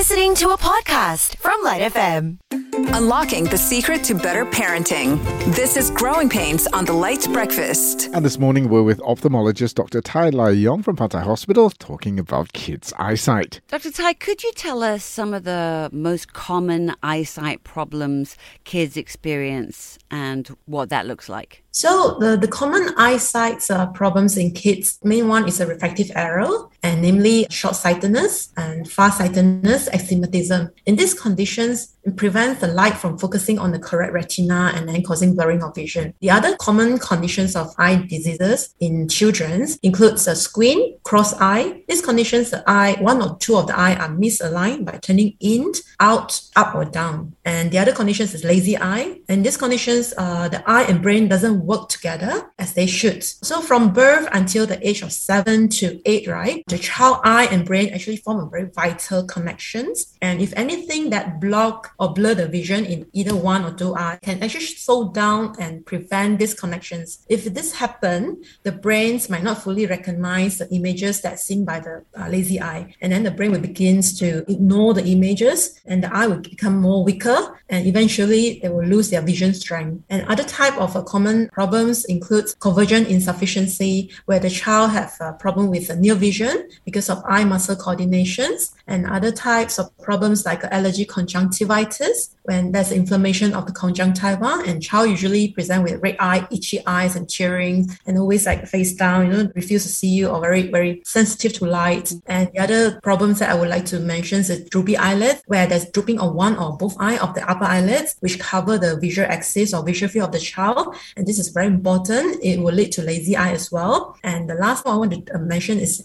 listening to a podcast from Lite FM. Unlocking the secret to better parenting. This is Growing Pains on the Lite Breakfast. And this morning we're with ophthalmologist Dr. Tai Lai Yong from Pantai Hospital talking about kids' eyesight. Dr. Tai, could you tell us some of the most common eyesight problems kids experience and what that looks like? So the, the common eyesight uh, problems in kids, main one is a refractive error, and namely short-sightedness and far-sightedness, astigmatism. In these conditions, it prevents the light from focusing on the correct retina and then causing blurring of vision. The other common conditions of eye diseases in children includes a squint, cross eye. These conditions, the eye, one or two of the eye are misaligned by turning in, out, up or down. And the other conditions is lazy eye. And these conditions, uh, the eye and brain doesn't work together as they should. So from birth until the age of seven to eight, right, the child eye and brain actually form a very vital connections. And if anything that block or blur the vision in either one or two eye can actually slow down and prevent these connections. If this happen, the brains might not fully recognize the images that's seen by the uh, lazy eye. And then the brain will begins to ignore the images and the eye will become more weaker and eventually they will lose their vision strength. And other type of uh, common problems include convergent insufficiency, where the child have a problem with the near vision because of eye muscle coordinations, and other types of problems like allergy conjunctivitis, when there's inflammation of the conjunctiva, and child usually present with red eye, itchy eyes, and cheering, and always like face down, you know, refuse to see you, or very very sensitive to light. And the other problems that I would like to mention is droopy eyelid, where there's drooping of one or both eye of the upper eyelids, which cover the visual axis or visual field of the child, and this is very important. It will lead to lazy eye as well. And the last one I want to uh, mention is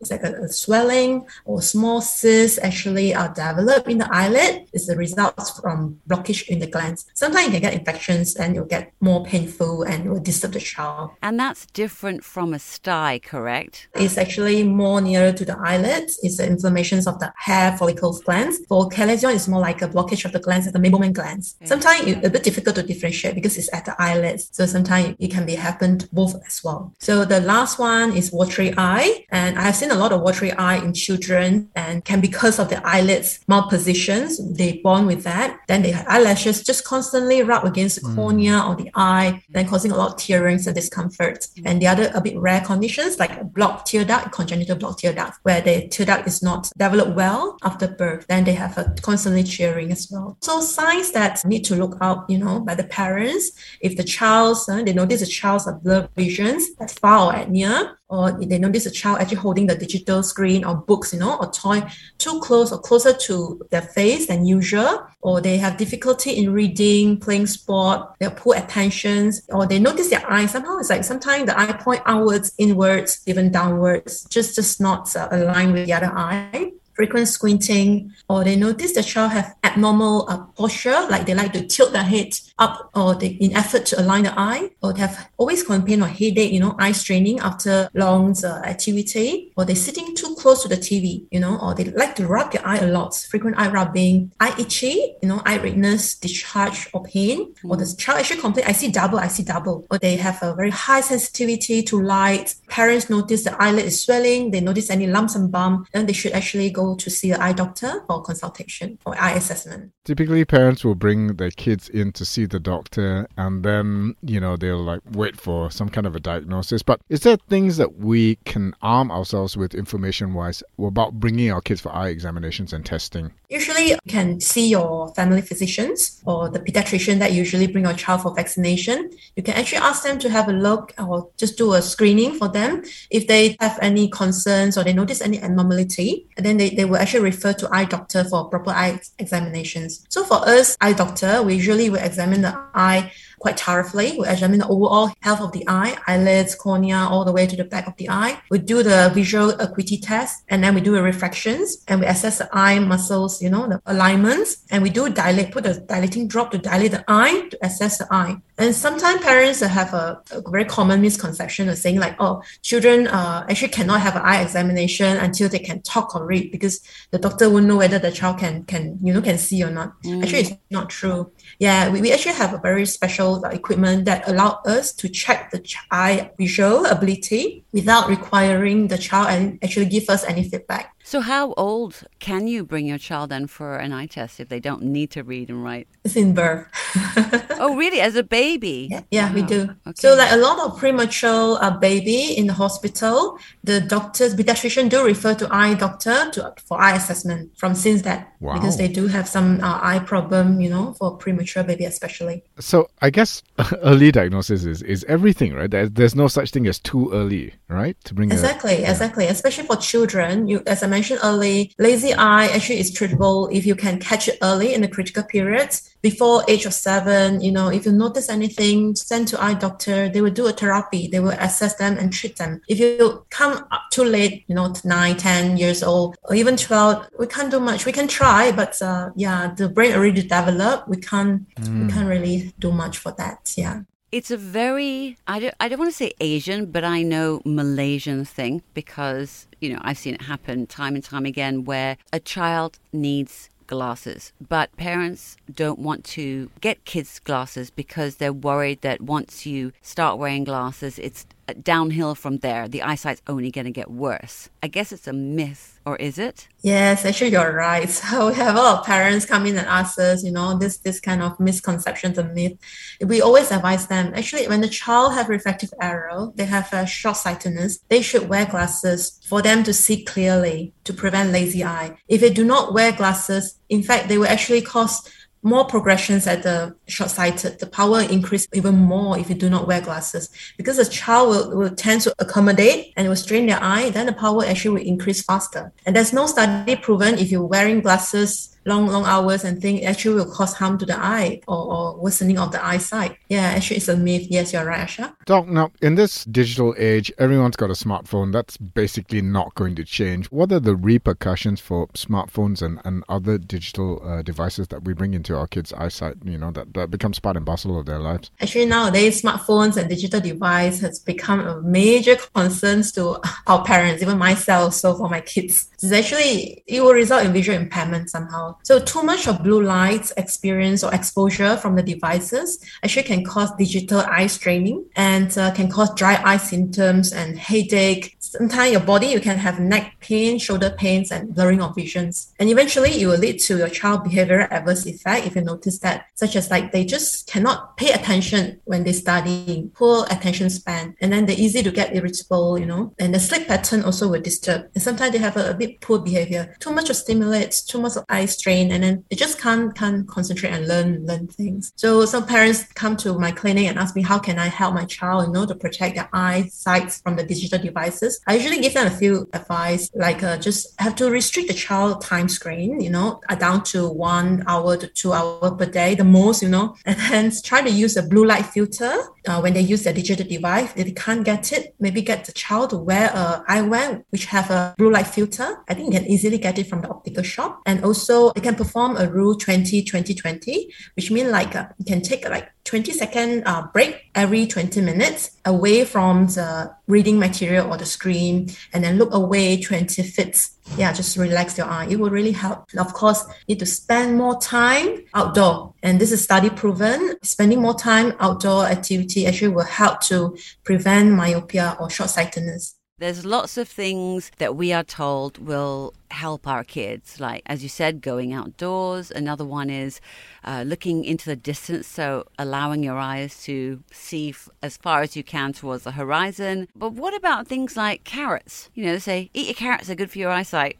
It's like a, a swelling or small cysts actually uh, are developed in the eyelid. It's the result from blockage in the glands. Sometimes you can get infections and you'll get more painful and it will disturb the child. And that's different from a sty, correct? It's actually more nearer to the eyelids. It's the inflammations of the hair follicle glands. For chalazion, it's more like a blockage of the glands at the meibomian glands. Sometimes it's a bit difficult to differentiate because it's at the eyelids. So sometimes it can be happened both as well. So the last one is watery eye. And I've seen a lot of watery eye in children and can because of the eyelids malpositions, they born with that. Then they have eyelashes just constantly rub against the mm. cornea or the eye, then causing a lot of tearings and discomfort. And the other a bit rare conditions like blocked tear duct, congenital blocked tear duct, where the tear duct is not developed well after birth. Then they have a constantly tearing as well. So signs that need to look out, you know, by the parents. If the child's, uh, they notice the child's blurred visions at far or at near, or they notice a child actually holding the digital screen or books, you know, or toy too close or closer to their face than usual, or they have difficulty in reading, playing sport, they poor attention, or they notice their eyes somehow it's like sometimes the eye point outwards, inwards, even downwards, just just not uh, aligned with the other eye frequent squinting, or they notice the child have abnormal uh, posture, like they like to tilt their head up or they, in effort to align the eye, or they have always complain or headache, you know, eye straining after long uh, activity, or they're sitting too close to the TV, you know, or they like to rub their eye a lot, frequent eye rubbing, eye itchy, you know, eye redness, discharge or pain, mm. or the child actually complain, I see double, I see double, or they have a very high sensitivity to light. Parents notice the eyelid is swelling, they notice any lumps and bump, then they should actually go to see an eye doctor for consultation or eye assessment. Typically, parents will bring their kids in to see the doctor and then, you know, they'll like wait for some kind of a diagnosis. But is there things that we can arm ourselves with information wise we're about bringing our kids for eye examinations and testing? Usually, you can see your family physicians or the pediatrician that usually bring your child for vaccination. You can actually ask them to have a look or just do a screening for them. If they have any concerns or they notice any abnormality, then they, they will actually refer to eye doctor for proper eye examinations. So for us, eye doctor, we usually will examine the eye quite thoroughly. We examine the overall health of the eye, eyelids, cornea, all the way to the back of the eye. We do the visual acuity test, and then we do the refractions, and we assess the eye muscles, you know, the alignments, and we do dilate, put a dilating drop to dilate the eye to assess the eye. And sometimes parents have a, a very common misconception of saying like, oh, children uh, actually cannot have an eye examination until they can talk or read because the doctor won't know whether the child can can you know can see or not. Mm. Actually, it's not true. Yeah, we, we actually have a very special equipment that allow us to check the eye visual ability without requiring the child and actually give us any feedback. So, how old can you bring your child in for an eye test if they don't need to read and write? It's in birth. oh, really? As a baby? Yeah, yeah we do. Okay. So, like a lot of premature uh, baby in the hospital, the doctors, pediatrician do refer to eye doctor to for eye assessment from since that Wow. because they do have some uh, eye problem, you know, for premature baby especially. So I guess early diagnosis is, is everything, right? There's, there's no such thing as too early, right? To bring a- Exactly, exactly. Especially for children, you, as I mentioned early, lazy eye actually is treatable if you can catch it early in the critical periods before age of seven. You know, if you notice anything, send to eye doctor. They will do a therapy. They will assess them and treat them. If you come up too late, you know, nine, ten years old, or even twelve, we can't do much. We can try, but uh, yeah, the brain already developed. We can't, we can't really do much for that. Yeah. It's a very, I don't, I don't want to say Asian, but I know Malaysian thing because, you know, I've seen it happen time and time again where a child needs glasses, but parents don't want to get kids glasses because they're worried that once you start wearing glasses, it's downhill from there. The eyesight's only going to get worse. I guess it's a myth, or is it? Yes, actually you're right. So we have a lot of parents come in and ask us, you know, this this kind of misconceptions and myth. We always advise them. Actually, when the child have refractive error, they have a short sightedness, they should wear glasses for them to see clearly to prevent lazy eye. If they do not wear glasses, in fact, they will actually cause more progressions at the short-sighted. The power increase even more if you do not wear glasses because the child will, will tend to accommodate and it will strain their eye. Then the power actually will increase faster. And there's no study proven if you're wearing glasses long, long hours and thing actually will cause harm to the eye or, or worsening of the eyesight. Yeah, actually it's a myth. Yes, you're right, Asha. Doc, now in this digital age, everyone's got a smartphone. That's basically not going to change. What are the repercussions for smartphones and, and other digital uh, devices that we bring into our kids' eyesight? You know, that, that becomes part and parcel of their lives. Actually, nowadays, smartphones and digital device has become a major concern to our parents, even myself. So for my kids, it's actually it will result in visual impairment somehow. So too much of blue light experience or exposure from the devices actually can cause digital eye straining and uh, can cause dry eye symptoms and headache. Sometimes your body you can have neck pain, shoulder pains, and blurring of visions. And eventually, it will lead to your child behavioral adverse effect if you notice that, such as like they just cannot pay attention when they studying poor attention span, and then they're easy to get irritable, you know, and the sleep pattern also will disturb. And sometimes they have a, a bit poor behavior, too much of stimulates, too much of eye strain, and then they just can't can't concentrate and learn learn things. So some parents come to my clinic and ask me how can I help my child, you know, to protect their eyesight from the digital devices. I usually give them a few advice, like uh, just have to restrict the child time screen, you know, uh, down to one hour to two hour per day, the most, you know, and then try to use a blue light filter uh, when they use their digital device. If they can't get it, maybe get the child to wear a eyewear which have a blue light filter. I think you can easily get it from the optical shop, and also they can perform a rule 20 20 20, which means like uh, you can take like 20 second uh, break every 20 minutes away from the reading material or the screen and then look away 20 feet yeah just relax your eye. It will really help. Of course need to spend more time outdoor. And this is study proven. Spending more time outdoor activity actually will help to prevent myopia or short-sightedness There's lots of things that we are told will help our kids, like, as you said, going outdoors. Another one is uh, looking into the distance, so allowing your eyes to see f- as far as you can towards the horizon. But what about things like carrots? You know, they say, eat your carrots, they're good for your eyesight.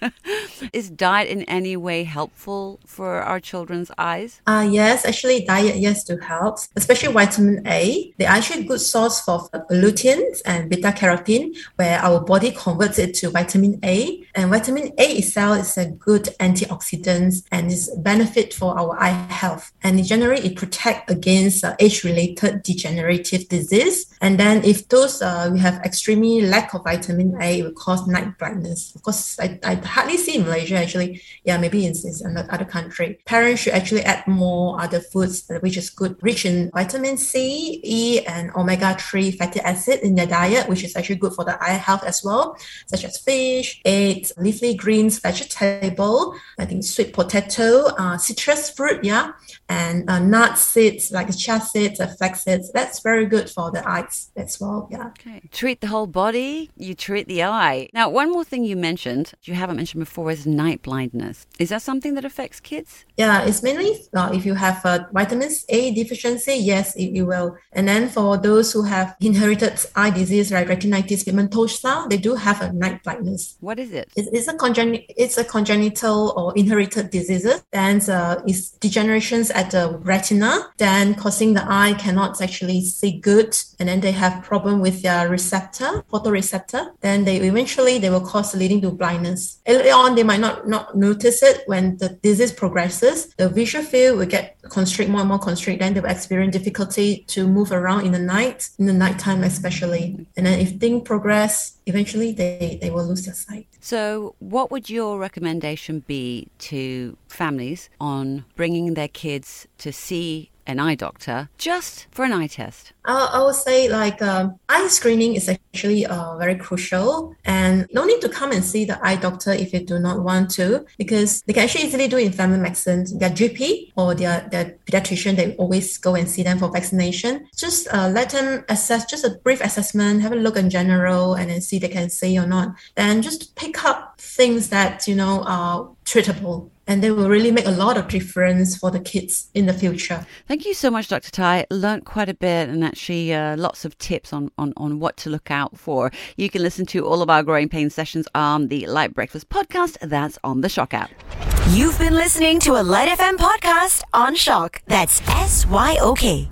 is diet in any way helpful for our children's eyes? Uh, yes, actually, diet, yes, do help, especially vitamin A. They're actually a good source for luteins and beta carotene, where our body converts it to vitamin A. And vitamin A itself is a good antioxidant and is benefit for our eye health. And generally, it protect against uh, age-related degenerative disease. And then if those uh, we have extremely lack of vitamin A, it will cause night blindness. Of course, I, I hardly see in Malaysia actually. Yeah, maybe in, in other country. Parents should actually add more other foods uh, which is good, rich in vitamin C, E, and omega-3 fatty acid in their diet, which is actually good for the eye health as well, such as fish, eggs, leafy greens, vegetable, I think sweet potato, uh, citrus fruit, yeah, and uh, nut seeds like chia seeds, uh, flax seeds. That's very good for the eyes as well, yeah. Okay. Treat the whole body, you treat the eye. Now, one more thing you mentioned, you haven't mentioned before, is night blindness. Is that something that affects kids? Yeah, it's mainly uh, if you have a vitamin A deficiency, yes, it, it will. And then for those who have inherited eye disease, like retinitis pigmentosa, they do have a night blindness. What is it? It's, it's a congen- it's a congenital or inherited disease. Then uh, it's degenerations at the retina, then causing the eye cannot actually see good, and then they have problem with their receptor, photoreceptor. Then they eventually they will cause leading to blindness. Early on, they might not not notice it when the disease progresses. The visual field will get constrict more and more constrict. Then they will experience difficulty to move around in the night, in the nighttime especially. And then if things progress, eventually they, they will lose their sight. So, what would your recommendation be to families on bringing their kids to see an eye doctor just for an eye test? I, would say like um, eye screening is actually uh, very crucial and no need to come and see the eye doctor if you do not want to because they can actually easily do in family medicine. Their GP or their, their pediatrician, they always go and see them for vaccination. Just uh, let them assess, just a brief assessment, have a look in general and then see they can see or not. Then just pick up things that, you know, are treatable and they will really make a lot of difference for the kids in the future. Thank you so much, Dr. Tai. Learned quite a bit and actually uh, lots of tips on, on, on what to look out for. You can listen to all of our growing pain sessions on the Lite Breakfast podcast. That's on the SYOK app. You've been listening to a Lite FM podcast on SYOK. That's S Y O K.